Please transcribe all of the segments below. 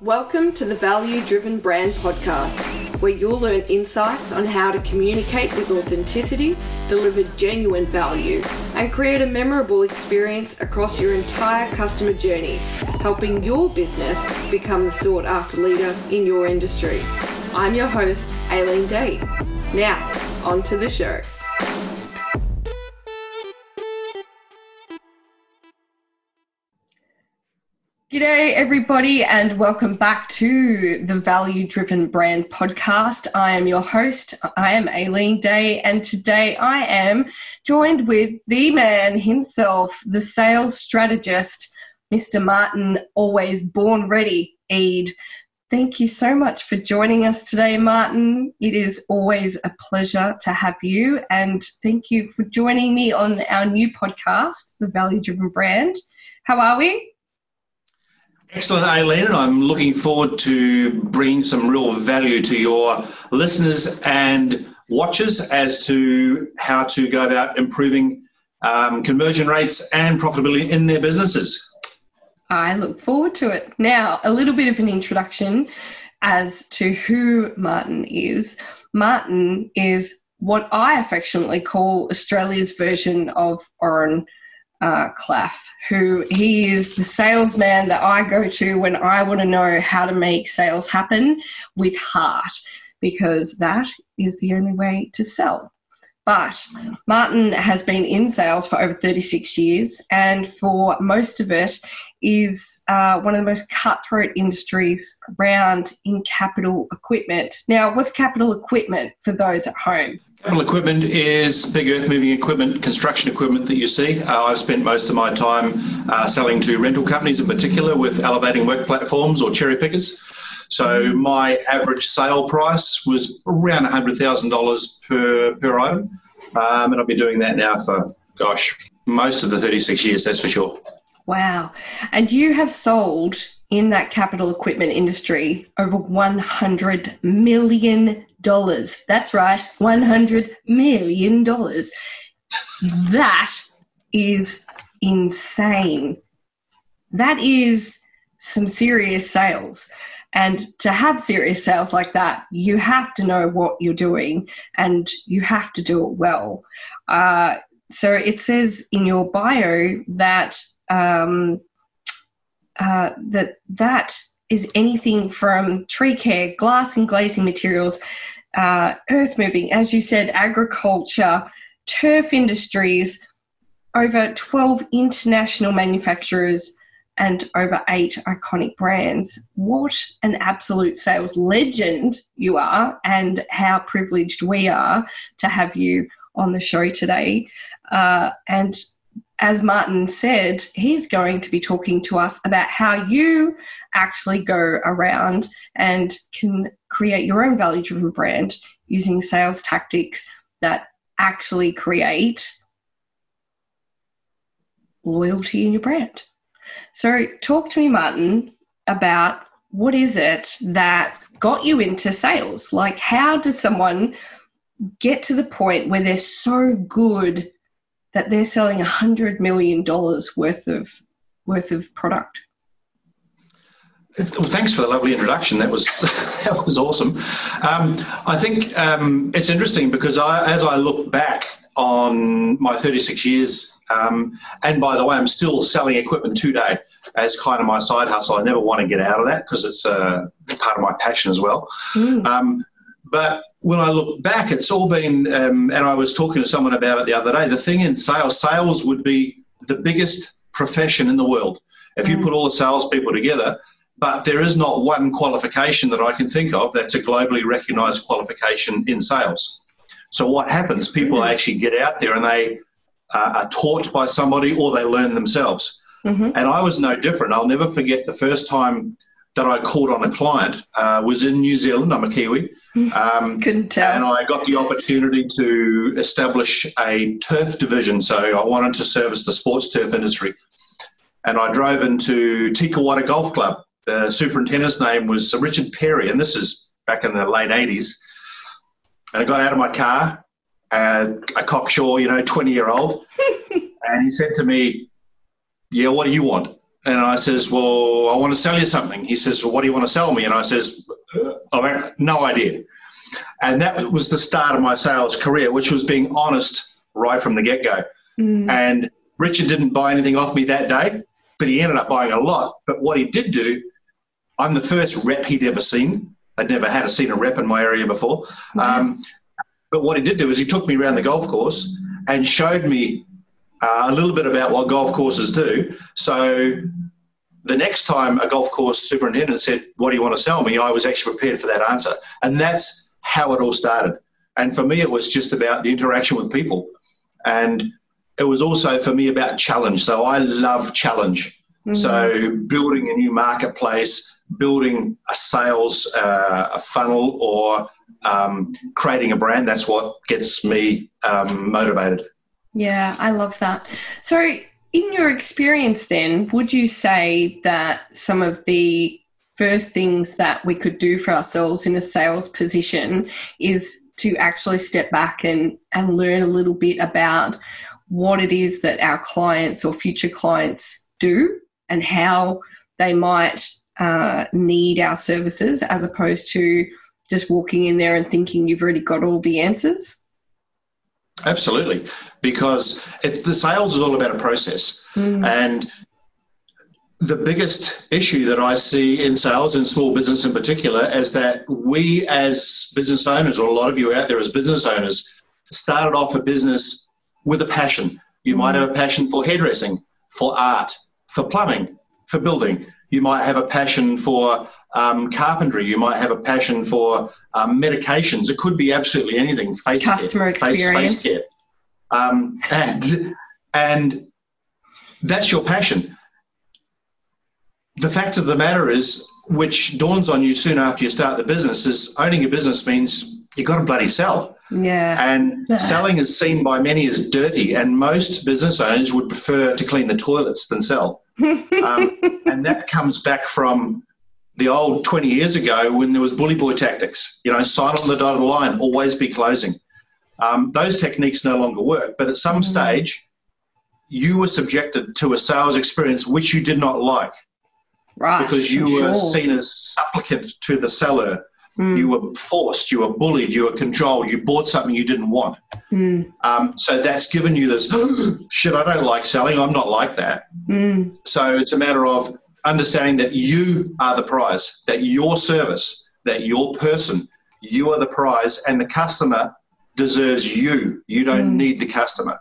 Welcome to the Value Driven Brand Podcast, where you'll learn insights on how to communicate with authenticity, deliver genuine value, and create a memorable experience across your entire customer journey, helping your business become the sought after leader in your industry. I'm your host, Aileen Day. Now, on to the show. G'day, everybody, and welcome back to the Value Driven Brand Podcast. I am your host. I am Aileen Day, and today I am joined with the man himself, the sales strategist, Mr. Martin, always born ready, Eade. Thank you so much for joining us today, Martin. It is always a pleasure to have you, and thank you for joining me on our new podcast, The Value Driven Brand. How are we? Excellent, Aileen, and I'm looking forward to bringing some real value to your listeners and watchers as to how to go about improving um, conversion rates and profitability in their businesses. I look forward to it. Now, a little bit of an introduction as to who Martin is. Martin is what I affectionately call Australia's version of Oren uh, Klaff who he is the salesman that I go to when I want to know how to make sales happen with heart, because that is the only way to sell. But Martin has been in sales for over 36 years, and for most of it, is uh, one of the most cutthroat industries around in capital equipment. Now, what's capital equipment for those at home? Capital equipment is big earth moving equipment, construction equipment that you see. Uh, I've spent most of my time uh, selling to rental companies in particular with elevating work platforms or cherry pickers. So my average sale price was around $100,000 per, per item. Um, and I've been doing that now for, gosh, most of the 36 years, that's for sure. Wow. And you have sold in that capital equipment industry over $100 million. That's right, $100 million. That is insane. That is some serious sales. And to have serious sales like that, you have to know what you're doing and you have to do it well. Uh, so it says in your bio that um, uh, that that is anything from tree care, glass and glazing materials, uh, earth moving, as you said, agriculture, turf industries, over 12 international manufacturers, and over eight iconic brands. What an absolute sales legend you are, and how privileged we are to have you on the show today. Uh, and as Martin said, he's going to be talking to us about how you actually go around and can create your own value driven brand using sales tactics that actually create loyalty in your brand. So, talk to me, Martin, about what is it that got you into sales? Like, how does someone get to the point where they're so good that they're selling $100 million worth of, worth of product. Well, thanks for the lovely introduction. That was that was awesome. Um, I think um, it's interesting because I, as I look back on my 36 years, um, and by the way, I'm still selling equipment today as kind of my side hustle. I never want to get out of that because it's uh, part of my passion as well. Mm. But when I look back, it's all been, um, and I was talking to someone about it the other day. The thing in sales, sales would be the biggest profession in the world if you mm. put all the salespeople together. But there is not one qualification that I can think of that's a globally recognized qualification in sales. So what happens? People mm. actually get out there and they uh, are taught by somebody or they learn themselves. Mm-hmm. And I was no different. I'll never forget the first time that I called on a client uh, was in New Zealand. I'm a Kiwi. Um, Couldn't tell. And I got the opportunity to establish a turf division. So I wanted to service the sports turf industry. And I drove into Tikawata Golf Club. The superintendent's name was Richard Perry, and this is back in the late 80s. And I got out of my car, uh, a cocksure, you know, 20 year old, and he said to me, Yeah, what do you want? And I says, well, I want to sell you something. He says, well, what do you want to sell me? And I says, I have no idea. And that was the start of my sales career, which was being honest right from the get go. Mm. And Richard didn't buy anything off me that day, but he ended up buying a lot. But what he did do, I'm the first rep he'd ever seen. I'd never had a seen a rep in my area before. Um, but what he did do is he took me around the golf course and showed me uh, a little bit about what golf courses do. So the next time a golf course superintendent said, What do you want to sell me? I was actually prepared for that answer. And that's how it all started. And for me, it was just about the interaction with people. And it was also for me about challenge. So I love challenge. Mm-hmm. So building a new marketplace, building a sales uh, a funnel, or um, creating a brand. That's what gets me um, motivated. Yeah, I love that. So, in your experience, then, would you say that some of the first things that we could do for ourselves in a sales position is to actually step back and, and learn a little bit about what it is that our clients or future clients do and how they might uh, need our services as opposed to just walking in there and thinking you've already got all the answers? Absolutely, because it, the sales is all about a process. Mm. And the biggest issue that I see in sales and small business in particular is that we as business owners, or a lot of you out there as business owners, started off a business with a passion. You mm. might have a passion for hairdressing, for art, for plumbing, for building. You might have a passion for um, carpentry. You might have a passion for um, medications. It could be absolutely anything. Face customer care, experience. Face, face care. Um, and and that's your passion. The fact of the matter is, which dawns on you soon after you start the business, is owning a business means you've got to bloody sell. Yeah. And selling is seen by many as dirty, and most business owners would prefer to clean the toilets than sell. um, and that comes back from the old 20 years ago when there was bully boy tactics. You know, sign on the dotted line, always be closing. Um, those techniques no longer work. But at some mm-hmm. stage, you were subjected to a sales experience which you did not like. Right. Because you were seen as supplicant to the seller Mm. You were forced, you were bullied, you were controlled, you bought something you didn't want. Mm. Um, so that's given you this shit, I don't like selling, I'm not like that. Mm. So it's a matter of understanding that you are the prize, that your service, that your person, you are the prize, and the customer deserves you. You don't mm. need the customer.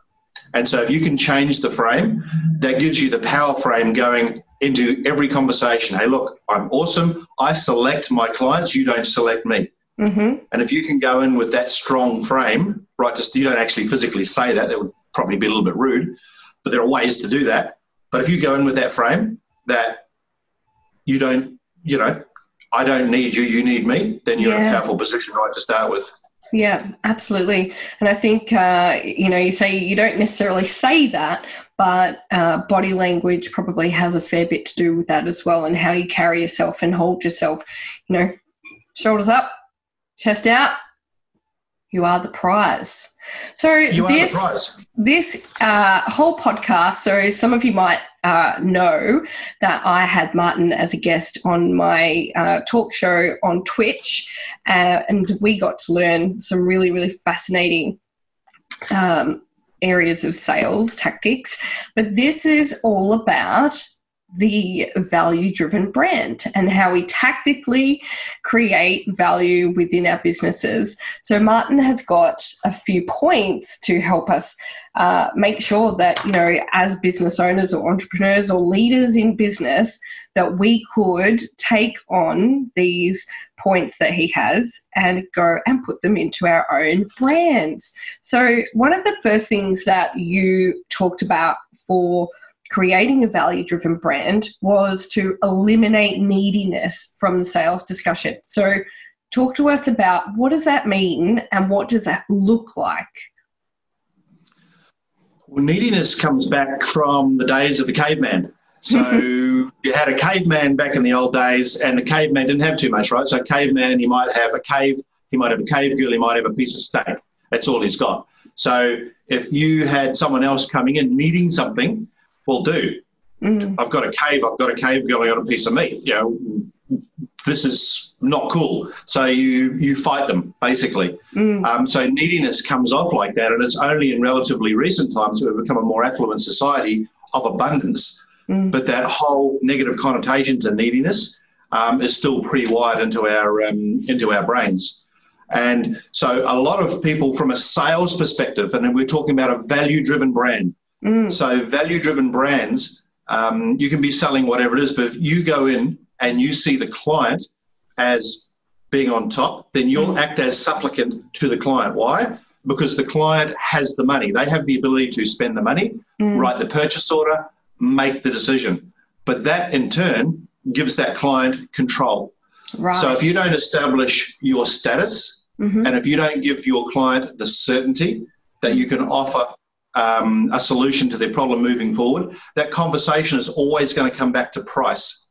And so if you can change the frame, that gives you the power frame going into every conversation. Hey, look, I'm awesome. I select my clients. You don't select me. Mm-hmm. And if you can go in with that strong frame, right, just you don't actually physically say that, that would probably be a little bit rude, but there are ways to do that. But if you go in with that frame that you don't, you know, I don't need you, you need me, then you're yeah. in a powerful position right to start with. Yeah, absolutely. And I think, uh, you know, you say you don't necessarily say that, but uh, body language probably has a fair bit to do with that as well, and how you carry yourself and hold yourself. You know, shoulders up, chest out. You are the prize. So you this this uh, whole podcast. So some of you might uh, know that I had Martin as a guest on my uh, talk show on Twitch, uh, and we got to learn some really really fascinating. Um, areas of sales tactics, but this is all about the value driven brand and how we tactically create value within our businesses. So, Martin has got a few points to help us uh, make sure that, you know, as business owners or entrepreneurs or leaders in business, that we could take on these points that he has and go and put them into our own brands. So, one of the first things that you talked about for creating a value driven brand was to eliminate neediness from the sales discussion. So, talk to us about what does that mean and what does that look like? Well, neediness comes back from the days of the caveman. So mm-hmm. you had a caveman back in the old days, and the caveman didn't have too much, right? So caveman, he might have a cave, he might have a cave girl, he might have a piece of steak. That's all he's got. So if you had someone else coming in needing something, will do. Mm. I've got a cave. I've got a cave going on a piece of meat. You know, this is not cool. So you you fight them basically. Mm. Um, so neediness comes off like that, and it's only in relatively recent times that we've become a more affluent society of abundance. Mm. But that whole negative connotation to neediness um, is still pretty wired into our um, into our brains. And so a lot of people from a sales perspective, and then we're talking about a value-driven brand. Mm. So value-driven brands, um, you can be selling whatever it is, but if you go in and you see the client as being on top, then you'll mm. act as supplicant to the client. Why? Because the client has the money. They have the ability to spend the money, mm. write the purchase order, make the decision. But that in turn gives that client control. Right. So if you don't establish your status mm-hmm. and if you don't give your client the certainty that you can offer um, a solution to their problem moving forward, that conversation is always going to come back to price.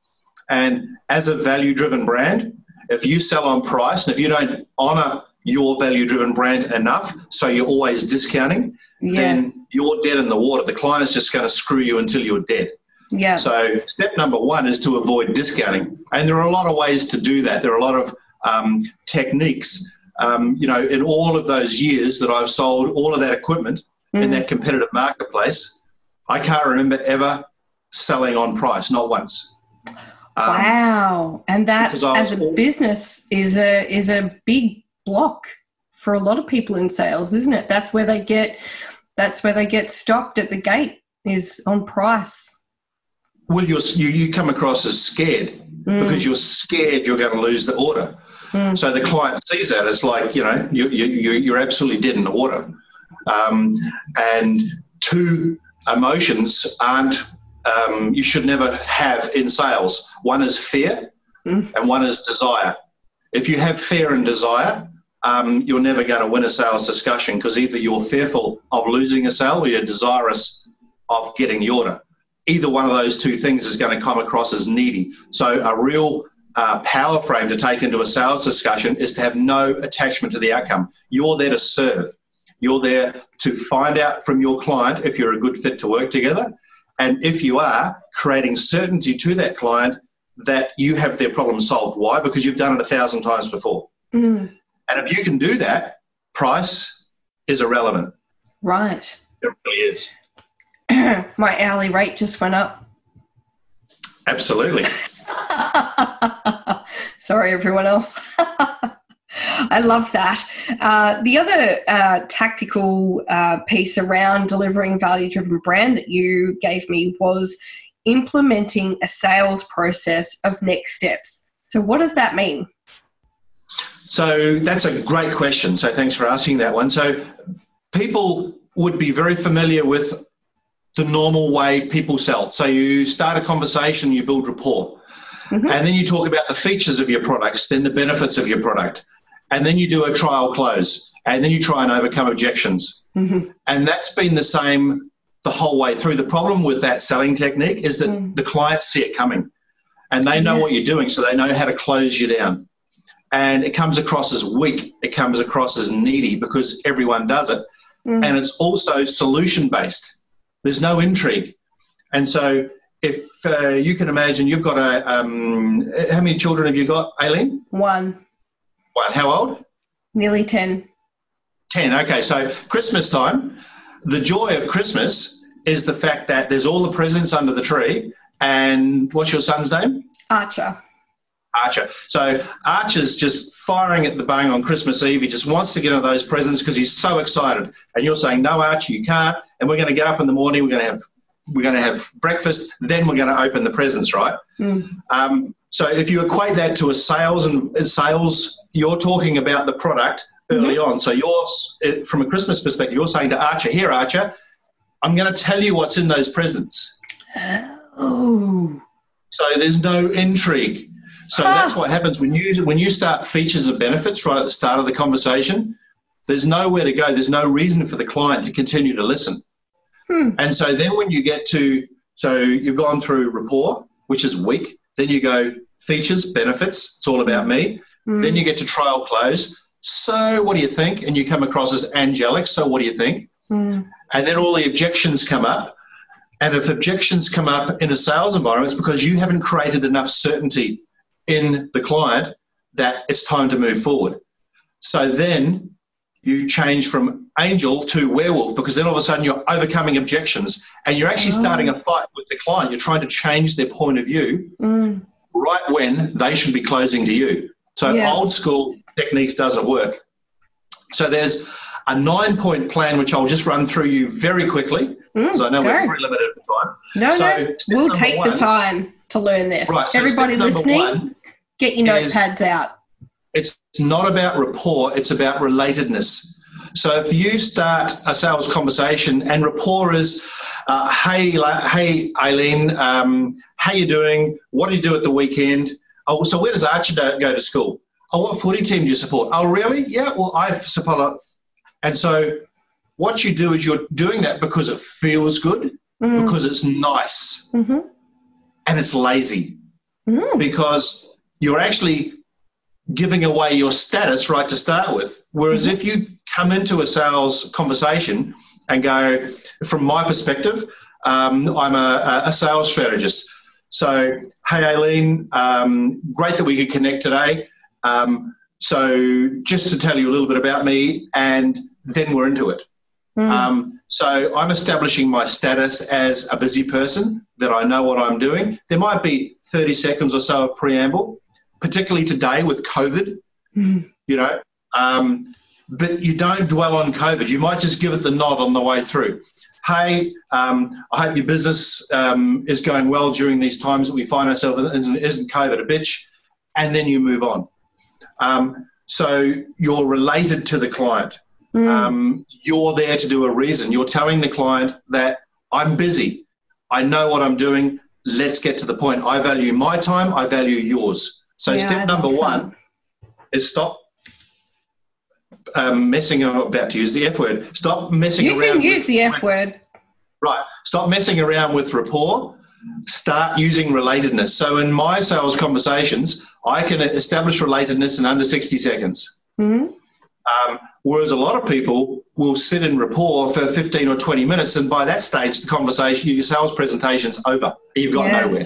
And as a value driven brand, if you sell on price and if you don't honor your value driven brand enough, so you're always discounting, yeah. then you're dead in the water. The client is just going to screw you until you're dead. Yeah. So step number one is to avoid discounting, and there are a lot of ways to do that. There are a lot of um, techniques. Um, you know, in all of those years that I've sold all of that equipment mm-hmm. in that competitive marketplace, I can't remember ever selling on price, not once. Um, wow, and that as a all, business is a is a big block for a lot of people in sales, isn't it? That's where they get that's where they get stopped at the gate is on price well, you you come across as scared mm. because you're scared you're going to lose the order. Mm. So the client sees that it's like you know you, you you're absolutely dead in the water, um, and two emotions aren't um, you should never have in sales. One is fear, mm. and one is desire. If you have fear and desire, um, you're never going to win a sales discussion because either you're fearful of losing a sale or you're desirous of getting the order either one of those two things is going to come across as needy. So a real uh, power frame to take into a sales discussion is to have no attachment to the outcome. You're there to serve. You're there to find out from your client if you're a good fit to work together. And if you are, creating certainty to that client that you have their problem solved. Why? Because you've done it a thousand times before. Mm. And if you can do that, price is irrelevant. Right. It really is. my hourly rate just went up. Absolutely. Sorry, everyone else. I love that. Uh, the other uh, tactical uh, piece around delivering value driven brand that you gave me was implementing a sales process of next steps. So, what does that mean? So, that's a great question. So, thanks for asking that one. So, people would be very familiar with the normal way people sell. So you start a conversation, you build rapport, mm-hmm. and then you talk about the features of your products, then the benefits of your product, and then you do a trial close, and then you try and overcome objections. Mm-hmm. And that's been the same the whole way through. The problem with that selling technique is that mm. the clients see it coming, and they know yes. what you're doing, so they know how to close you down. And it comes across as weak. It comes across as needy because everyone does it. Mm. And it's also solution based there's no intrigue. And so if uh, you can imagine, you've got a, um, how many children have you got, Aileen? One. One. How old? Nearly 10. 10. Okay. So Christmas time, the joy of Christmas is the fact that there's all the presents under the tree. And what's your son's name? Archer. Archer. So Archer's just firing at the bung on Christmas Eve. He just wants to get into those presents because he's so excited. And you're saying, no, Archer, you can't. And we're going to get up in the morning. We're going to have we're going to have breakfast. Then we're going to open the presents, right? Mm. Um, so if you equate that to a sales and sales, you're talking about the product early mm-hmm. on. So you're from a Christmas perspective, you're saying to Archer, here, Archer, I'm going to tell you what's in those presents. Oh. So there's no intrigue. So ah. that's what happens when you when you start features and benefits right at the start of the conversation. There's nowhere to go. There's no reason for the client to continue to listen. Hmm. And so then when you get to so you've gone through rapport, which is weak. Then you go features, benefits. It's all about me. Hmm. Then you get to trial close. So what do you think? And you come across as angelic. So what do you think? Hmm. And then all the objections come up And if objections come up in a sales environment, it's because you haven't created enough certainty in the client that it's time to move forward. So then you change from angel to werewolf because then all of a sudden you're overcoming objections and you're actually oh. starting a fight with the client. You're trying to change their point of view mm. right when they should be closing to you. So yeah. old school techniques doesn't work. So there's a nine point plan which I'll just run through you very quickly because mm, I know go. we're very limited in time. No, so no, we'll take one, the time to learn this. Right, so Everybody listening, get your notepads out. It's not about rapport, it's about relatedness. So if you start a sales conversation and rapport is, uh, hey, hey, Aileen, um, how you doing? What do you do at the weekend? Oh, so where does Archie go to school? Oh, what footy team do you support? Oh, really? Yeah, well, I support. And so what you do is you're doing that because it feels good, mm. because it's nice, mm-hmm. and it's lazy. Mm. Because you're actually giving away your status right to start with. Whereas mm-hmm. if you come into a sales conversation and go, from my perspective, um, I'm a, a, sales strategist. So, hey, Aileen, um, great that we could connect today. Um, so, just to tell you a little bit about me, and then we're into it. Mm. so, I'm establishing my status as a busy person, that I know what I'm doing. There might be 30 seconds or so of preamble, particularly today with COVID, mm. you know. Um, but you don't dwell on COVID. You might just give it the nod on the way through. Hey, um, I hope your business um, is going well during these times that we find ourselves in. Isn't COVID a bitch? And then you move on. Um, so you're related to the client. Mm. you're there to do a reason. You're telling the client that I'm busy. I know what I'm doing. Let's get to the point. I value my time. I value yours. So yeah, step number one is stop um, messing. I'm about to use the F word. Stop messing you around. You can use the F word. Right. Stop messing around with rapport. Start using relatedness. So in my sales conversations, I can establish relatedness in under 60 seconds. Mm-hmm. Um, whereas a lot of people will sit in rapport for 15 or 20 minutes, and by that stage, the conversation, your sales presentation's over. You've got yes. nowhere.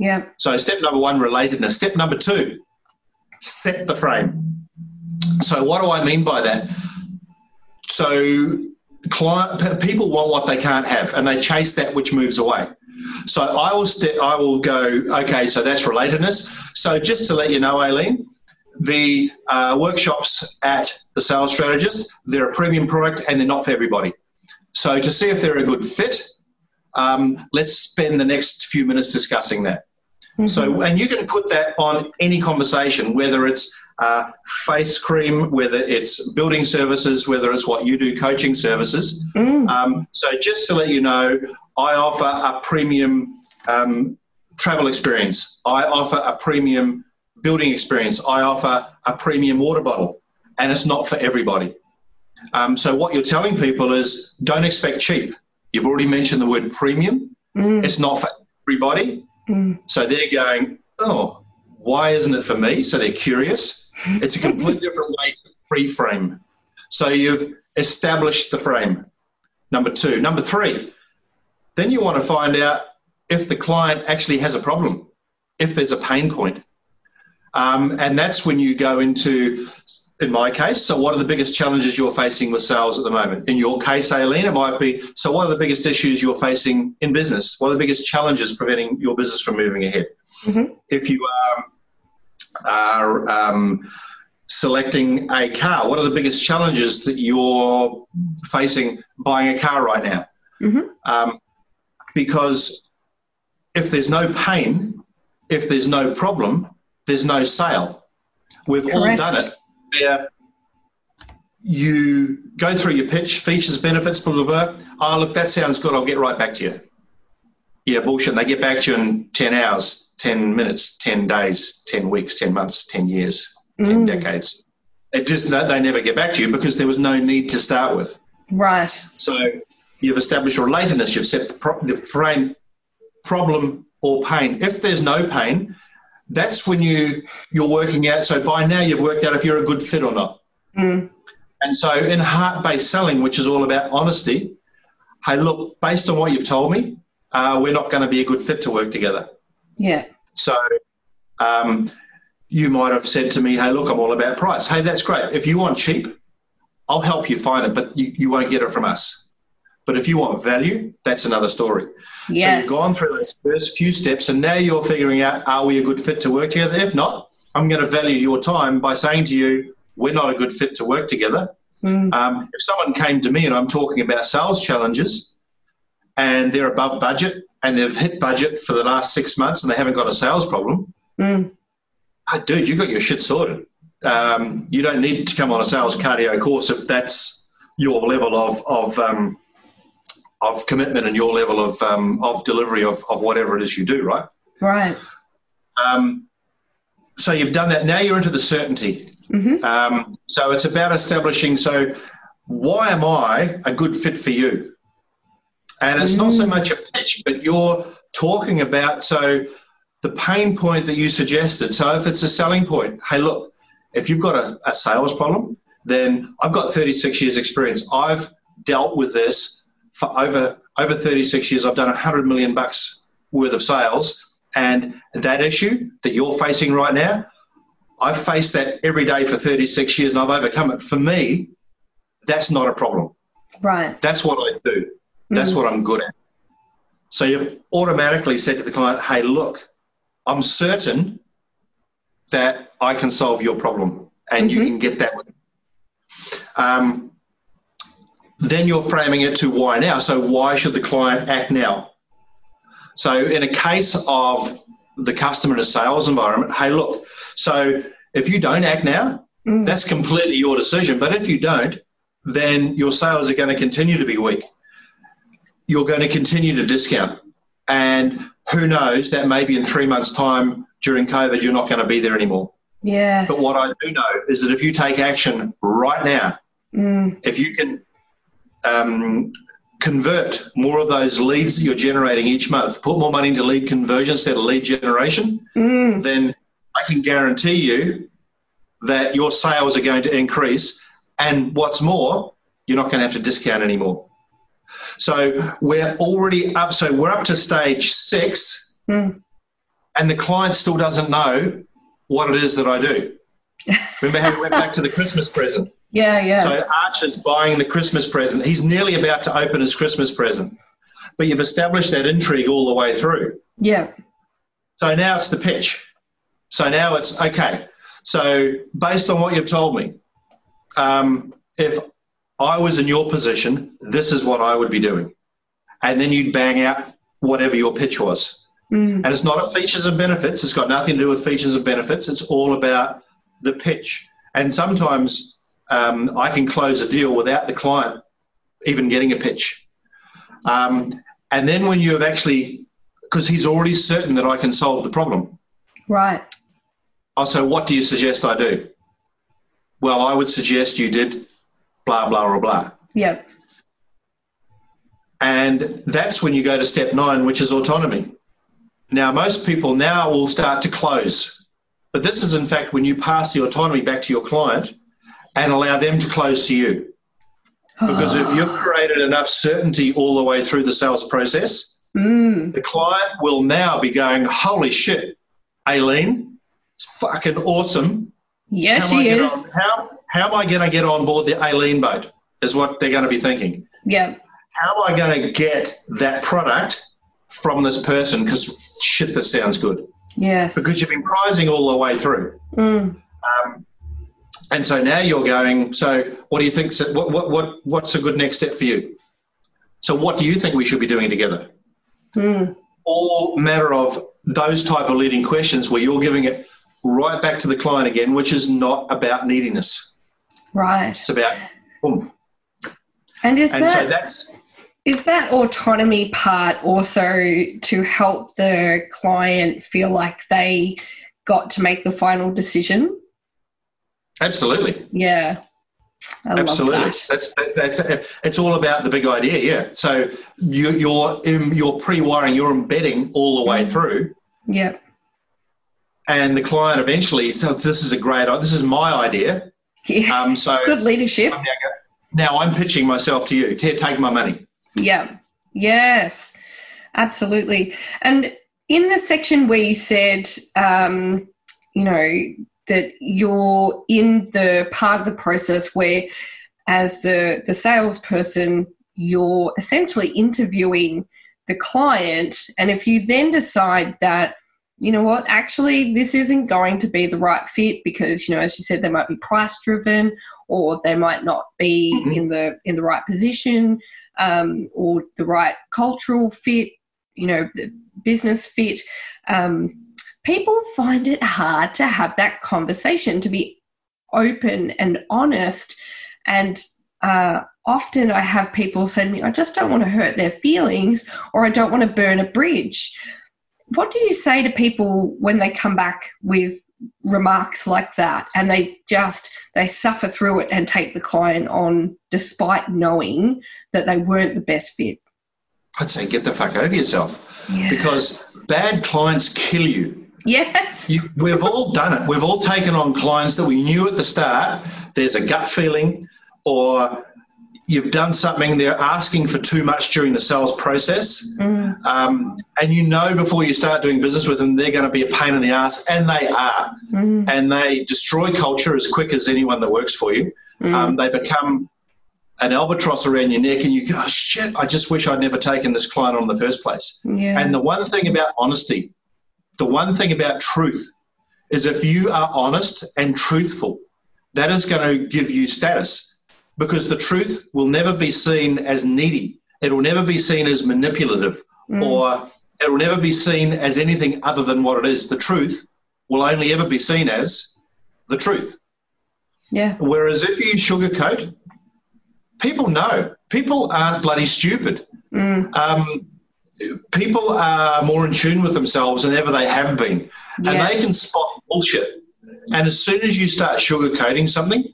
Yeah. So step number one, relatedness. Step number two, set the frame. So what do I mean by that? So client, people want what they can't have, and they chase that which moves away. So I will st- I will go. Okay, so that's relatedness. So just to let you know, Aileen, the uh, workshops at the sales strategist, they're a premium product and they're not for everybody. So to see if they're a good fit, um, let's spend the next few minutes discussing that. Mm-hmm. So, and you can put that on any conversation, whether it's uh, face cream, whether it's building services, whether it's what you do, coaching services. Mm. Um, so, just to let you know, I offer a premium um, travel experience. I offer a premium building experience. I offer a premium water bottle, and it's not for everybody. Um, so, what you're telling people is don't expect cheap. You've already mentioned the word premium. Mm. It's not for everybody. Mm. So they're going, oh, why isn't it for me? So they're curious. It's a completely different way to pre-frame. So you've established the frame. Number two. Number three, then you want to find out if the client actually has a problem, if there's a pain point. Um, and that's when you go into in my case. So, what are the biggest challenges you're facing with sales at the moment? In your case, Aileen, it might be so, what are the biggest issues you're facing in business? What are the biggest challenges preventing your business from moving ahead? Mm-hmm. If you are, are um, selecting a car, what are the biggest challenges that you're facing buying a car right now? Mm-hmm. Um, because if there's no pain, if there's no problem, there's no sale. We've Correct. all done it where you go through your pitch, features, benefits, blah, blah, blah. Oh, look, that sounds good. I'll get right back to you. Yeah, bullshit. And they get back to you in 10 hours, 10 minutes, 10 days, 10 weeks, 10 months, 10 years, mm. 10 decades. It just, they never get back to you because there was no need to start with. Right. So you've established relatedness. You've set the, pro- the frame problem or pain. If there's no pain, that's when you you're working out. So by now you've worked out if you're a good fit or not. Mm. And so in heart-based selling, which is all about honesty, hey, look, based on what you've told me, uh, we're not going to be a good fit to work together. Yeah. So um, you might have said to me, hey, look, I'm all about price. Hey, that's great. If you want cheap, I'll help you find it, but you, you won't get it from us. But if you want value, that's another story. Yes. So you've gone through those first few steps, and now you're figuring out, are we a good fit to work together? If not, I'm going to value your time by saying to you, we're not a good fit to work together. Mm. Um, if someone came to me and I'm talking about sales challenges and they're above budget and they've hit budget for the last six months and they haven't got a sales problem, Mm. oh, dude, you got your shit sorted. Um, you don't need to come on a sales cardio course if that's your level of of um, of commitment and your level of um, of delivery of, of whatever it is you do, right? Right. Um, so you've done that. Now you're into the certainty. Mm-hmm. Um, so it's about establishing. So why am I a good fit for you? And it's not so much a pitch, but you're talking about so the pain point that you suggested. So if it's a selling point, hey, look, if you've got a, a sales problem, then I've got 36 years experience. I've dealt with this for over over 36 years. I've done 100 million bucks worth of sales, and that issue that you're facing right now, I've faced that every day for 36 years, and I've overcome it. For me, that's not a problem. Right. That's what I do. That's what I'm good at. So you've automatically said to the client, hey, look, I'm certain that I can solve your problem and you Mhm. can get that. Um, then you're framing it to why now. So why should the client act now? So in a case of the customer in a sales environment, hey, look, so if you don't act now, Mm. that's completely your decision. But if you don't, then your sales are going to continue to be weak. You're going to continue to discount. And who knows, that maybe in three months' time during COVID, you're not going to be there anymore. Yes. But what I do know is that if you take action right now, Mm. if you can convert more of those leads that you're generating each month, put more money into lead conversion instead of lead generation, Mm. then I can guarantee you that your sales are going to increase. And what's more, you're not going to have to discount anymore. So we're already up. So we're up to stage six, Mm. and the client still doesn't know what it is that I do. Remember how we went back to the Christmas present? Yeah. Yeah. So Archer's buying the Christmas present. He's nearly about to open his Christmas present. But you've established that intrigue all the way through. yeah. So now it's the pitch. So now it's okay. So based on what you've told me, um, if I was in your position, this is what I would be doing. And then you'd bang out whatever your pitch was. Mm. And it's not a features and benefits. It's got nothing to do with features and benefits. It's all about the pitch. And sometimes um, I can close a deal without the client even getting a pitch. Um, and then when you have actually, because he's already certain that I can solve the problem, Right. I'll say, what do you suggest I do? Well, I would suggest you did blah, blah, or blah. Yep. And that's when you go to step nine, which is autonomy. Now, most people now will start to close, but this is in fact when you pass the autonomy back to your client and allow them to close to you. Because if you've created enough certainty all the way through the sales process, Mm. the client will now be going, Holy shit, Aileen, it's fucking awesome. Yes, how I is. on- how, how am I going to get on board the Aileen boat? Is what they're going to be thinking. Yeah. How am I going to get that product from this person? Because shit, this sounds good. Yes. Because you've been prizing all the way through. Mm. Um, and so now you're going, so what do you think? What, what, what, what's a good next step for you? So what do you think we should be doing together? Mm. All matter of those type of leading questions where you're giving it right back to the client again, which is not about neediness. Right. It's about oomph. And is And that so that's Is that autonomy part also to help the client feel like they got to make the final decision? Absolutely. Yeah. I Absolutely, that. that's that, that's it's all about the big idea, yeah. So you, you're in, you're pre-wiring, you're embedding all the way through, Yeah. and the client eventually says, "This is a great, this is my idea." Yeah. Um, so Good leadership. Now, now I'm pitching myself to you. Here, take my money. Yeah. Yes. Absolutely. And in the section where you said, um, you know, that you're in the part of the process where, as the, the salesperson, you're essentially interviewing the client. And if you then decide that, you know what, actually, this isn't going to be the right fit because, you know, as you said, they might be price driven or they might not be mm-hmm. in the in the right position um, or the right cultural fit, you know, business fit. Um, people find it hard to have that conversation, to be open and honest. And uh, often I have people say to me, I just don't want to hurt their feelings or I don't want to burn a bridge. What do you say to people when they come back with remarks like that and they just they suffer through it and take the client on despite knowing that they weren't the best fit? I'd say get the fuck over yourself yeah. because bad clients kill you Yes. You, we've all done it. We've all taken on clients that we knew at the start there's a gut feeling or you've done something, they're asking for too much during the sales process. Mm. Um, and you know before you start doing business with them, they're going to be a pain in the ass, and they are. Mm. And they destroy culture as quick as anyone that works for you. Mm. Um, they become an albatross around your neck, and you go, oh, shit, I just wish I'd never taken this client on in the first place. Yeah. And the one thing about honesty the one thing about truth is if you are honest and truthful, that is going to give you status because the truth will never be seen as needy. It will never be seen as manipulative mm. or it will never be seen as anything other than what it is. The truth will only ever be seen as the truth. Yeah. Whereas if you sugarcoat, people know. People aren't bloody stupid. Mm. Um, people are more in tune with themselves than ever they have been, and they can spot bullshit. And as soon as you start sugarcoating something,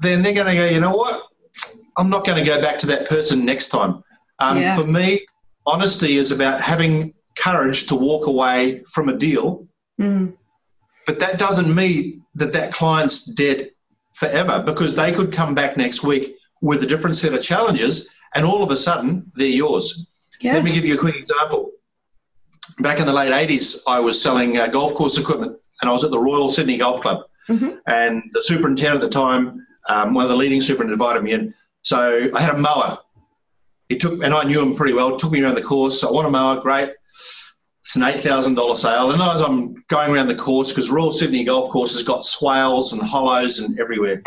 then they're going to go, you know what? I'm not going to go back to that person next time. Um, yeah. For me, honesty is about having courage to walk away from a deal. Mm. But that doesn't mean that that client's dead forever because they could come back next week with a different set of challenges and all of a sudden they're yours. Yeah. Let me give you a quick example. Back in the late 80s, I was selling uh, golf course equipment and I was at the Royal Sydney Golf Club. Mm-hmm. And the superintendent at the time, um, one of the leading superintendents invited me in. So I had a mower. He took, and I knew him pretty well, took me around the course. So I want a mower, great. It's an $8,000 sale. And as I'm going around the course, because Royal Sydney Golf Course has got swales and hollows and everywhere,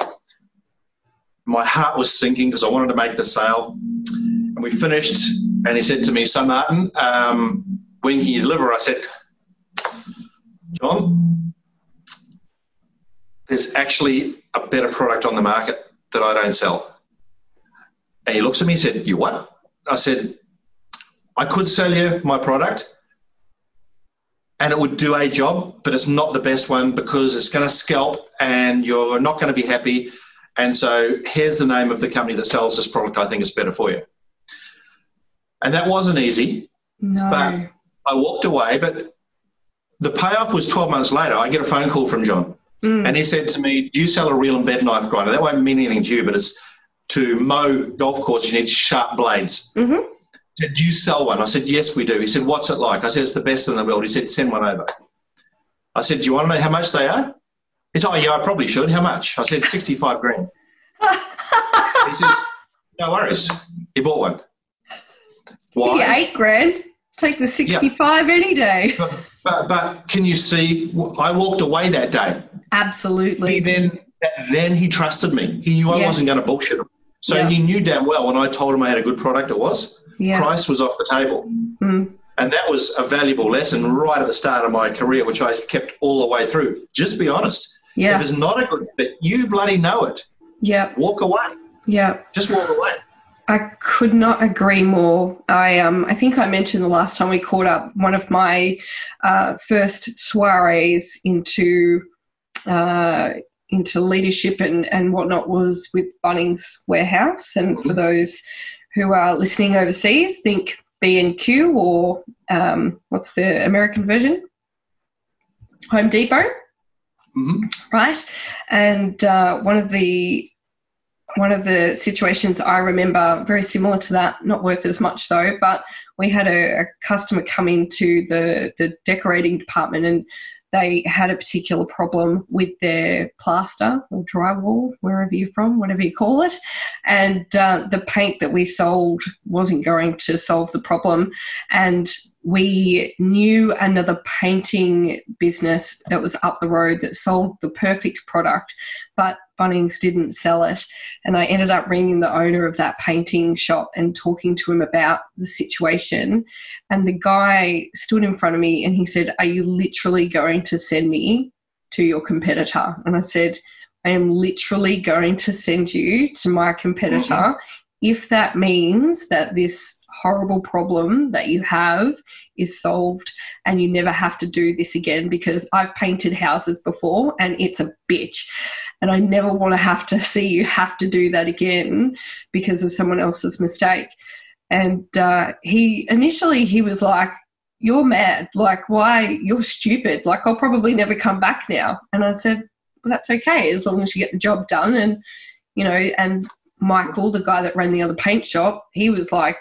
my heart was sinking because I wanted to make the sale. And we finished, and he said to me, So, Martin, um, when can you deliver? I said, John, there's actually a better product on the market that I don't sell. And he looks at me and said, You what? I said, I could sell you my product and it would do a job, but it's not the best one because it's going to scalp and you're not going to be happy. And so here's the name of the company that sells this product. I think it's better for you. And that wasn't easy. No. But I walked away. But the payoff was 12 months later. I get a phone call from John. Mm. And he said to me, Do you sell a reel and bed knife grinder? That won't mean anything to you, but it's to mow golf course, you need sharp blades. Mm-hmm. Said, Do you sell one? I said, Yes, we do. He said, What's it like? I said, It's the best in the world. He said, Send one over. I said, Do you want to know how much they are? Oh, yeah, I probably should. How much? I said, 65 grand. he says, No worries. He bought one. Why? eight grand. Take the 65 yeah. any day. But, but, but can you see? I walked away that day. Absolutely. He then then he trusted me. He knew I yes. wasn't going to bullshit him. So yeah. he knew damn well when I told him I had a good product, it was. Yeah. Price was off the table. Mm. And that was a valuable lesson right at the start of my career, which I kept all the way through. Just be honest. Yeah. If it's not a good fit, you bloody know it. Yeah. Walk away. Yeah. Just walk away. I could not agree more. I um I think I mentioned the last time we caught up one of my uh, first soirees into uh, into leadership and and whatnot was with Bunnings Warehouse. And for mm-hmm. those who are listening overseas, think B and Q or um, what's the American version? Home Depot. Mm-hmm. Right, and uh, one of the one of the situations I remember very similar to that, not worth as much though, but we had a, a customer come into the, the decorating department and they had a particular problem with their plaster or drywall, wherever you're from, whatever you call it. And uh, the paint that we sold wasn't going to solve the problem. And we knew another painting business that was up the road that sold the perfect product, but Bunnings didn't sell it. And I ended up ringing the owner of that painting shop and talking to him about the situation. And the guy stood in front of me and he said, Are you literally going to send me to your competitor? And I said, I am literally going to send you to my competitor mm-hmm. if that means that this horrible problem that you have is solved and you never have to do this again because I've painted houses before and it's a bitch. And I never want to have to see you have to do that again because of someone else's mistake. And uh, he initially he was like, "You're mad. Like, why? You're stupid. Like, I'll probably never come back now." And I said, "Well, that's okay as long as you get the job done." And you know, and Michael, the guy that ran the other paint shop, he was like,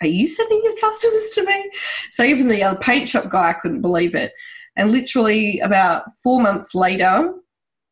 are you sending your customers to me? So even the other paint shop guy, I couldn't believe it. And literally about four months later,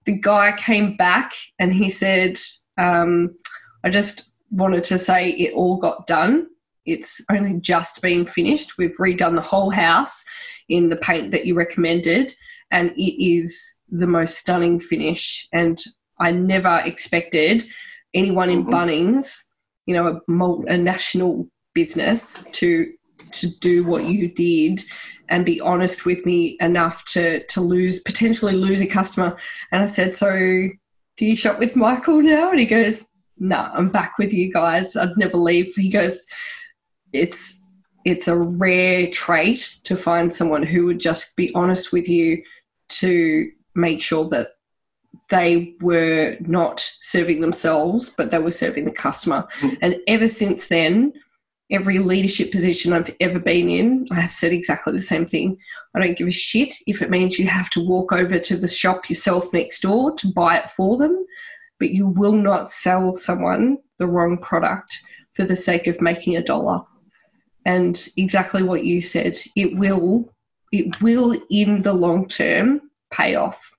the guy came back and he said, um, I just wanted to say it all got done. It's only just been finished. We've redone the whole house in the paint that you recommended, and it is the most stunning finish. And I never expected anyone in mm-hmm. Bunnings, you know, a, a national business to to do what you did and be honest with me enough to to lose potentially lose a customer. And I said, so do you shop with Michael now? And he goes, no, nah, I'm back with you guys. I'd never leave. He goes, it's it's a rare trait to find someone who would just be honest with you to make sure that they were not serving themselves, but they were serving the customer. Mm. And ever since then, every leadership position I've ever been in, I have said exactly the same thing. I don't give a shit if it means you have to walk over to the shop yourself next door to buy it for them, but you will not sell someone the wrong product for the sake of making a dollar. And exactly what you said, it will it will in the long term pay off.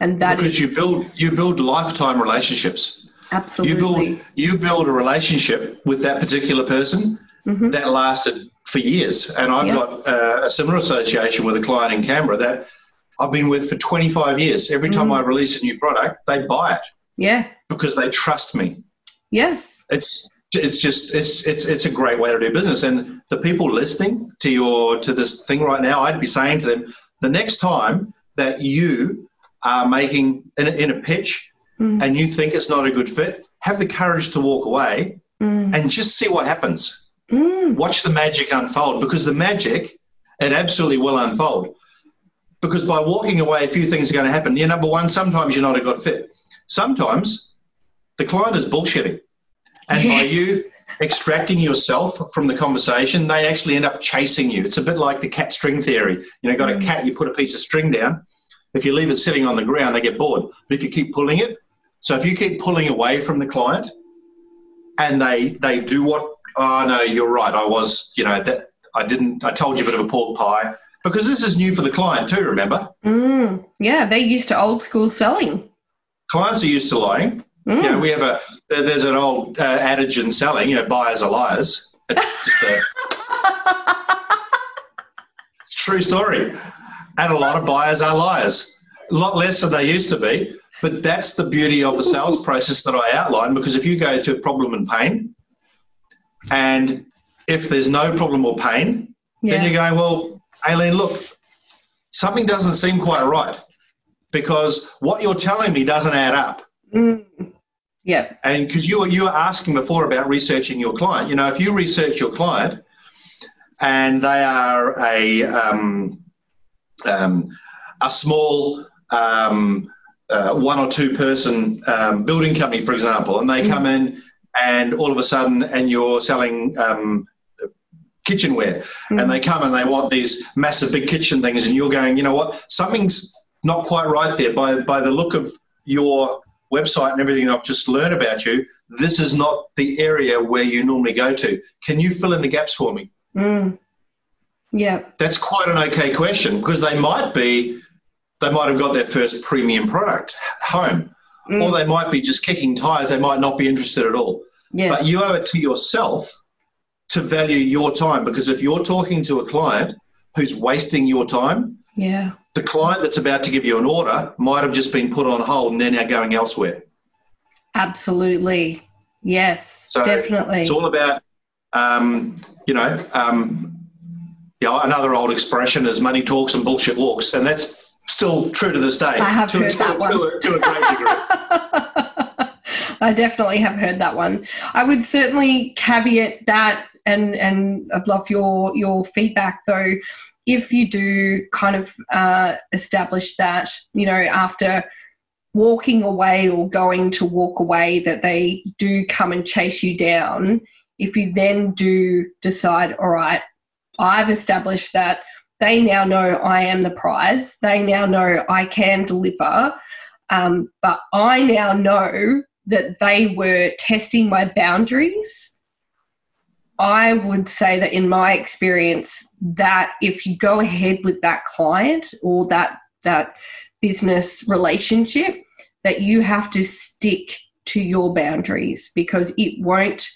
And that because is, you build you build lifetime relationships. Absolutely. You build you build a relationship with that particular person mm-hmm. that lasted for years. And I've got uh, a similar association with a client in Canberra that I've been with for 25 years. Every time mm. I release a new product, they buy it. Yeah. Because they trust me. Yes. It's it's just it's it's it's a great way to do business. And the people listening to your to this thing right now, I'd be saying to them, the next time that you are making in in a pitch mm. and you think it's not a good fit, have the courage to walk away mm. and just see what happens. Mm. Watch the magic unfold because the magic, it absolutely will unfold. Because by walking away, a few things are going to happen. Yeah, number one, sometimes you're not a good fit. Sometimes the client is bullshitting. And yes. by you extracting yourself from the conversation, they actually end up chasing you. It's a bit like the cat string theory. You know, got a mm. cat, you put a piece of string down. If you leave it sitting on the ground, they get bored. But if you keep pulling it, so if you keep pulling away from the client and they they do what oh no, you're right, I was, you know, that I didn't I told you a bit of a pork pie. Because this is new for the client too, remember? Mm, yeah, they're used to old school selling. Clients are used to lying. Mm. You know, we have a there's an old uh, adage in selling, you know, buyers are liars. It's just a it's a true story. And a lot of buyers are liars. A lot less than they used to be. But that's the beauty of the sales process that I outlined because if you go to a problem and pain, and if there's no problem or pain, yeah. then you're going, well, Aileen, look, something doesn't seem quite right because what you're telling me doesn't add up. Mm. Yeah. And because you, you were asking before about researching your client. You know, if you research your client and they are a, um, um, a small um, uh, one or two person um, building company, for example, and they mm. come in and all of a sudden, and you're selling um, kitchenware, mm. and they come and they want these massive big kitchen things, and you're going, you know what, something's not quite right there by by the look of your website and everything I've just learned about you, this is not the area where you normally go to. Can you fill in the gaps for me? Mm. Yeah. That's quite an okay question because they might be, they might have got their first premium product home, mm. or they might be just kicking tires. They might not be interested at all. Yes. But you owe it to yourself to value your time because if you're talking to a client who's wasting your time, yeah, the client that's about to give you an order might have just been put on hold and they're now going elsewhere. Absolutely. Yes, so definitely. It's all about, um, you know, um, yeah, another old expression is money talks and bullshit walks. And that's still true to this day. I have to, heard to, that to, one. To, to a great degree. I definitely have heard that one. I would certainly caveat that, and and I'd love your your feedback though. If you do kind of uh, establish that, you know, after walking away or going to walk away, that they do come and chase you down. If you then do decide, all right, I've established that they now know I am the prize. They now know I can deliver. Um, but I now know that they were testing my boundaries. I would say that in my experience, that if you go ahead with that client or that that business relationship, that you have to stick to your boundaries because it won't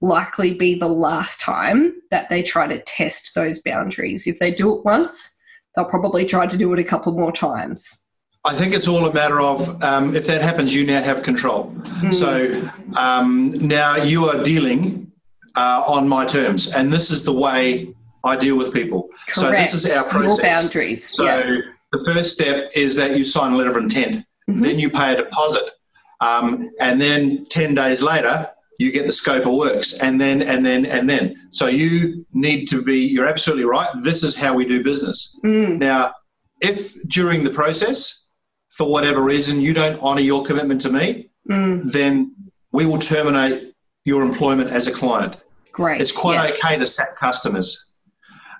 likely be the last time that they try to test those boundaries. If they do it once, they'll probably try to do it a couple more times. I think it's all a matter of um, if that happens, you now have control. Mm. So um, now you are dealing uh, on my terms, and this is the way I deal with people. Correct. So this is our process. Your boundaries. So yeah. the first step is that you sign a letter of intent. Mm-hmm. Then you pay a deposit, um, and then ten days later you get the scope of works and then and then and then so you need to be you're absolutely right this is how we do business mm. now if during the process for whatever reason you don't honor your commitment to me mm. then we will terminate your employment as a client great it's quite yes. okay to sack customers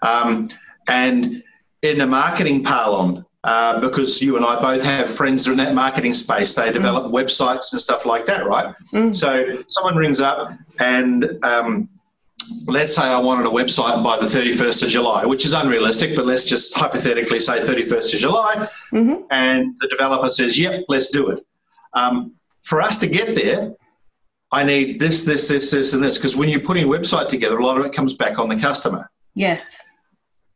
um, and in a marketing parlon uh, because you and I both have friends in that marketing space. They develop mm. websites and stuff like that, right? Mm. So someone rings up and um, let's say I wanted a website by the 31st of July, which is unrealistic, but let's just hypothetically say 31st of July, mm-hmm. and the developer says, yep, let's do it. Um, for us to get there, I need this, this, this, this, and this, because when you're putting a website together, a lot of it comes back on the customer. Yes.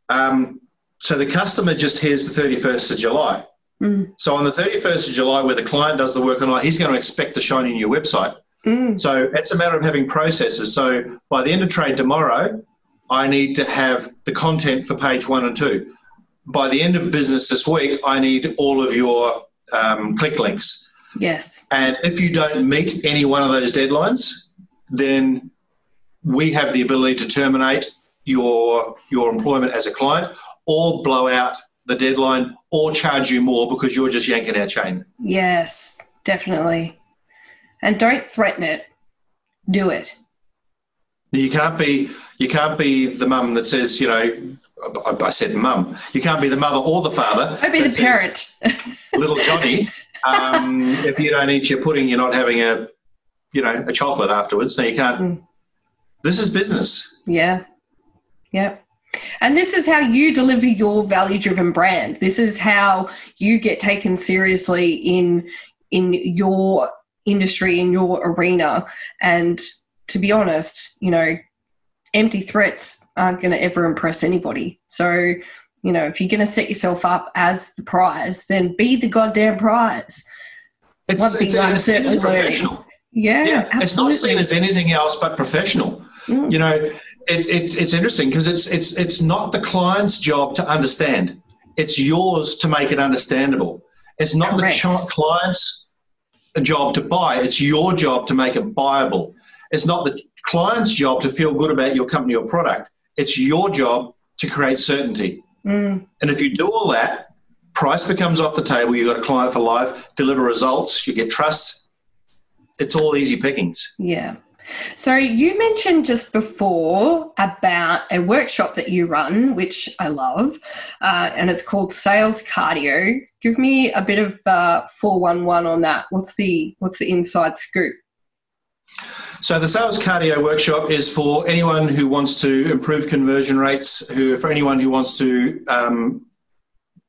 Um, so the customer just hears the 31st of July. Mm. So on the 31st of July, where the client does the work online, he's going to expect a shiny new website. Mm. So it's a matter of having processes. So by the end of trade tomorrow, I need to have the content for page one and two. By the end of business this week, I need all of your um, click links. Yes. And if you don't meet any one of those deadlines, then we have the ability to terminate your your employment as a client or blow out the deadline or charge you more because you're just yanking our chain. Yes, definitely. And don't threaten it. Do it. You can't be you can't be the mum that says, you know, I, I said mum. You can't be the mother or the father. Don't be the parent. Little Johnny, um, if you don't eat your pudding, you're not having a, you know, a chocolate afterwards. So you can't. Mm. This is business. Yeah. Yep. And this is how you deliver your value driven brand. This is how you get taken seriously in in your industry in your arena and to be honest, you know, empty threats aren't going to ever impress anybody. So, you know, if you're going to set yourself up as the prize, then be the goddamn prize. It's, One thing it's, I'm it's certainly learning. Yeah, yeah. It's not seen as anything else but professional. Mm. You know, it, it, it's interesting because it's it's it's not the client's job to understand. It's yours to make it understandable. It's not Correct. the ch- client's job to buy. It's your job to make it buyable. It's not the client's job to feel good about your company or product. It's your job to create certainty. Mm. And if you do all that, price becomes off the table. You've got a client for life. Deliver results. You get trust. It's all easy pickings. Yeah. So you mentioned just before about a workshop that you run, which I love, uh, and it's called Sales Cardio. Give me a bit of uh, 411 on that. What's the what's the inside scoop? So the sales cardio workshop is for anyone who wants to improve conversion rates, who for anyone who wants to um,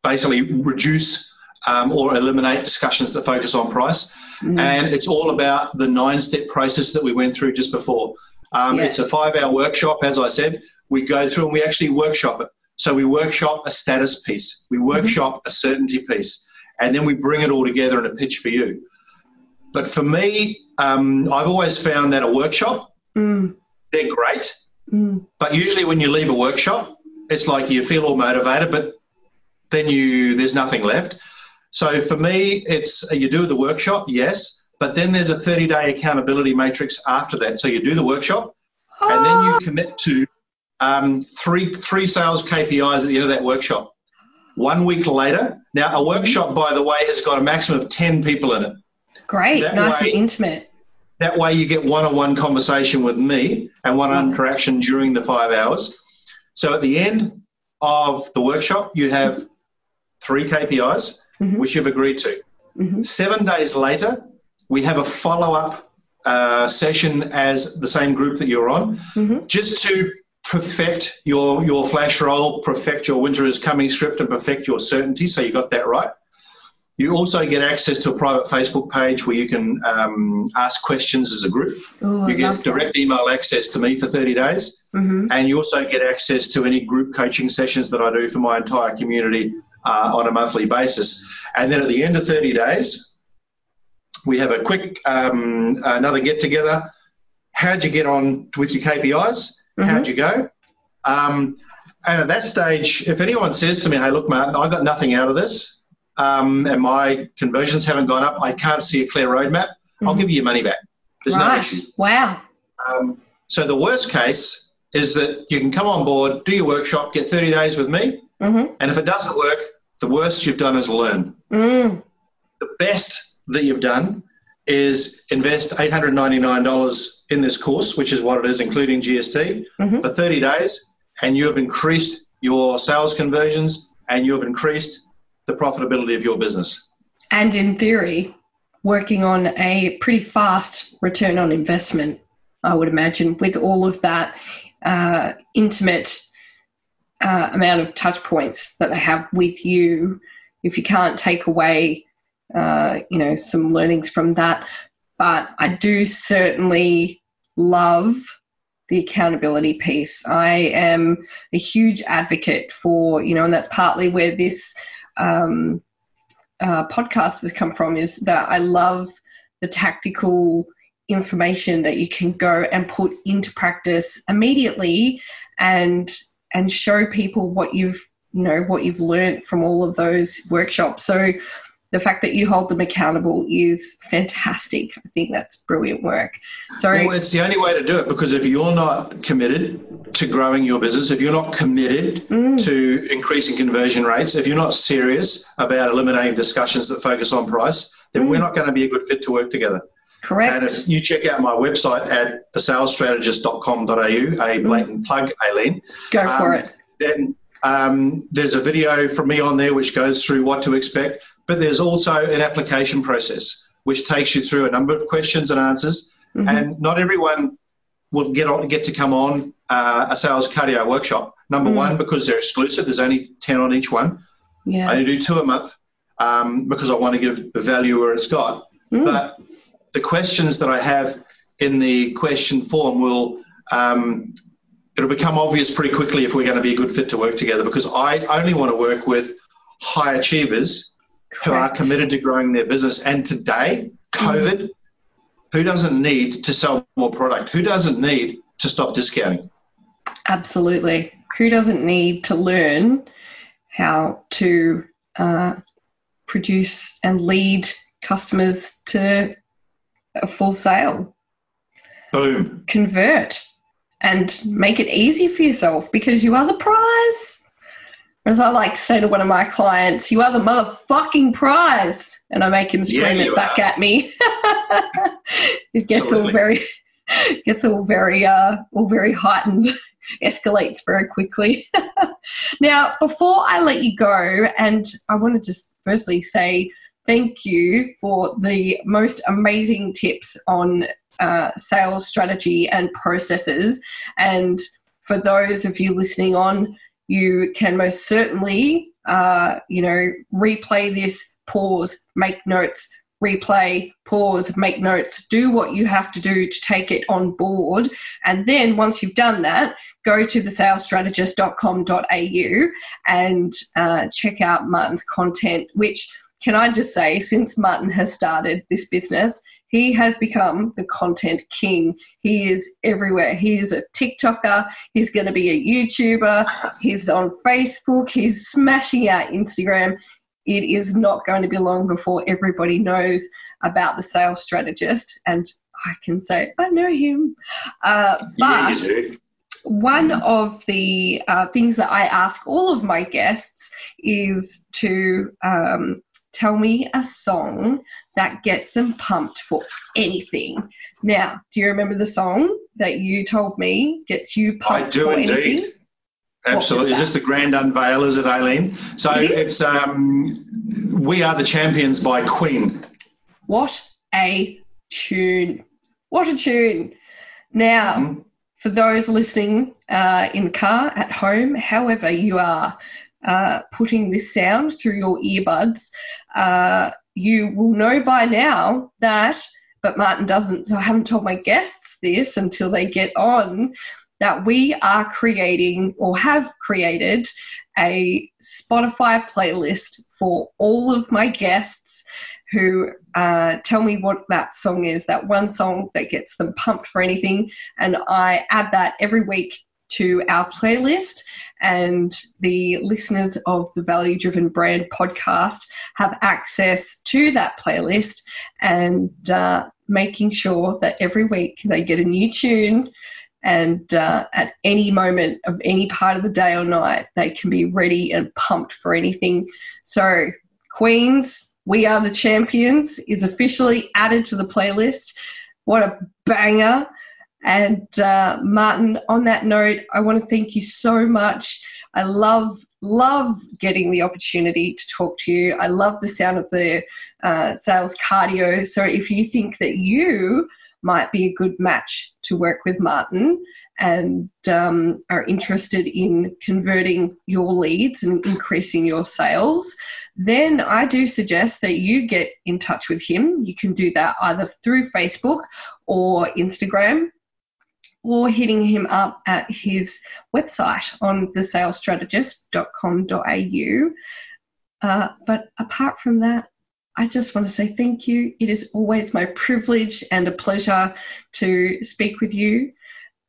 basically reduce um, or eliminate discussions that focus on price. Mm. And it's all about the nine-step process that we went through just before. Um, yes. It's a five-hour workshop, as I said. We go through and we actually workshop it. So we workshop a status piece, we mm-hmm. workshop mm-hmm. a certainty piece, and then we bring it all together in a pitch for you. But for me, um, I've always found that a workshop, mm. they're great. Mm. But usually when you leave a workshop, it's like you feel all motivated, but then you there's nothing left. So for me, it's you do the workshop, yes, but then there's a 30 day accountability matrix after that. So you do the workshop, and then you commit to um, three three sales KPIs at the end of that workshop. One week later, now a workshop, by the way, has got a maximum of 10 people in it. Great, that nice way, and intimate. That way, you get one-on-one conversation with me and one-on-one interaction during the five hours. So at the end of the workshop, you have three KPIs, mm-hmm. which you've agreed to. Mm-hmm. Seven days later, we have a follow-up uh, session as the same group that you're on, mm-hmm. just to perfect your your flash roll, perfect your winter is coming script, and perfect your certainty. So you got that right. You also get access to a private Facebook page where you can um, ask questions as a group. Ooh, you get direct that. email access to me for 30 days, mm-hmm. and you also get access to any group coaching sessions that I do for my entire community uh, on a monthly basis. And then at the end of 30 days, we have a quick um, another get together. How'd you get on with your KPIs? Mm-hmm. How'd you go? Um, and at that stage, if anyone says to me, "Hey, look, Martin, I got nothing out of this," um, and my conversions haven't gone up, I can't see a clear roadmap, mm-hmm. I'll give you your money back. There's right. no issue. Wow. Um, so the worst case is that you can come on board, do your workshop, get 30 days with me, mm-hmm. and if it doesn't work, the worst you've done is learn. Mm. The best that you've done is invest $899 in this course, which is what it is, including GST, mm-hmm. for 30 days, and you have increased your sales conversions and you have increased the profitability of your business. And in theory, working on a pretty fast return on investment, I would imagine, with all of that uh, intimate uh, amount of touch points that they have with you. If you can't take away, uh, you know, some learnings from that, but I do certainly love the accountability piece. I am a huge advocate for, you know, and that's partly where this um, uh, podcast has come from is that I love the tactical information that you can go and put into practice immediately and and show people what you've you know what you've learned from all of those workshops so the fact that you hold them accountable is fantastic. I think that's brilliant work. So well, it's the only way to do it because if you're not committed to growing your business, if you're not committed mm. to increasing conversion rates, if you're not serious about eliminating discussions that focus on price, then mm. we're not going to be a good fit to work together. Correct. And if you check out my website at thesalesstrategist.com.au, a mm. blatant mm. plug, Aileen. Go for um, it. Then um, there's a video from me on there which goes through what to expect. But there's also an application process which takes you through a number of questions and answers. Mm-hmm. And not everyone will get on, get to come on uh, a sales cardio workshop. Number mm. one, because they're exclusive. There's only ten on each one. Yeah. I only do two a month um, because I want to give the value where it's got. Mm. But the questions that I have in the question form will um, it'll become obvious pretty quickly if we're going to be a good fit to work together because I only want to work with high achievers who are committed to growing their business. And today, COVID, mm. who doesn't need to sell more product? Who doesn't need to stop discounting? Absolutely. Who doesn't need to learn how to uh, produce and lead customers to a full sale? Boom. Convert and make it easy for yourself because you are the prize. As I like to say to one of my clients, you are the motherfucking prize. And I make him scream yeah, it back are. at me. it gets Absolutely. all very, gets all very uh, all very heightened, escalates very quickly. now, before I let you go, and I want to just firstly say thank you for the most amazing tips on uh, sales strategy and processes. And for those of you listening on, you can most certainly, uh, you know, replay this, pause, make notes, replay, pause, make notes, do what you have to do to take it on board. And then once you've done that, go to thesalesstrategist.com.au and uh, check out Martin's content, which can I just say, since Martin has started this business, he has become the content king. He is everywhere. He is a TikToker. He's going to be a YouTuber. He's on Facebook. He's smashing out Instagram. It is not going to be long before everybody knows about the sales strategist. And I can say, I know him. Uh, but yeah, one of the uh, things that I ask all of my guests is to um, tell me a song that gets them pumped for anything. Now, do you remember the song that you told me gets you pumped I do for indeed. anything? Absolutely. Is this the grand unveil, is it, Aileen? So It it's um, We Are the Champions by Queen. What a tune. What a tune. Now, Mhm. for those listening uh, in the car, at home, however you are uh, putting this sound through your earbuds, uh, you will know by now that, but Martin doesn't, so I haven't told my guests this until they get on, that we are creating or have created a Spotify playlist for all of my guests who uh, tell me what that song is, that one song that gets them pumped for anything. And I add that every week to our playlist. And the listeners of the Value Driven Brand podcast have access to that playlist and uh, making sure that every week they get a new tune. And uh, at any moment of any part of the day or night, they can be ready and pumped for anything. So, Queens, We Are the Champions is officially added to the playlist. What a banger! And uh, Martin, on that note, I want to thank you so much. I love, love getting the opportunity to talk to you. I love the sound of the uh, sales cardio. So if you think that you might be a good match to work with Martin and um, are interested in converting your leads and increasing your sales, then I do suggest that you get in touch with him. You can do that either through Facebook or Instagram or hitting him up at his website on thesalesstrategist.com.au. Uh, but apart from that, I just want to say thank you. It is always my privilege and a pleasure to speak with you.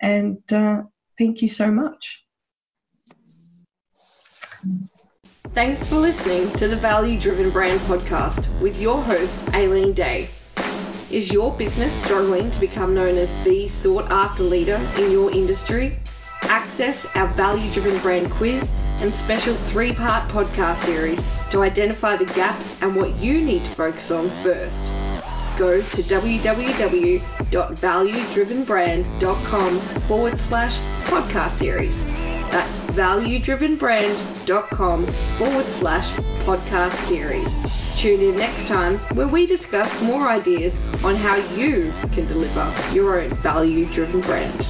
And uh, thank you so much. Thanks for listening to the Value Driven Brand Podcast with your host, Aileen Day. Is your business struggling to become known as the sought after leader in your industry? Access our Value Driven Brand Quiz and special three part podcast series to identify the gaps and what you need to focus on first. Go to www.valuedrivenbrand.com forward slash podcast series. That's valuedrivenbrand.com forward slash podcast series. Tune in next time where we discuss more ideas on how you can deliver your own value driven brand.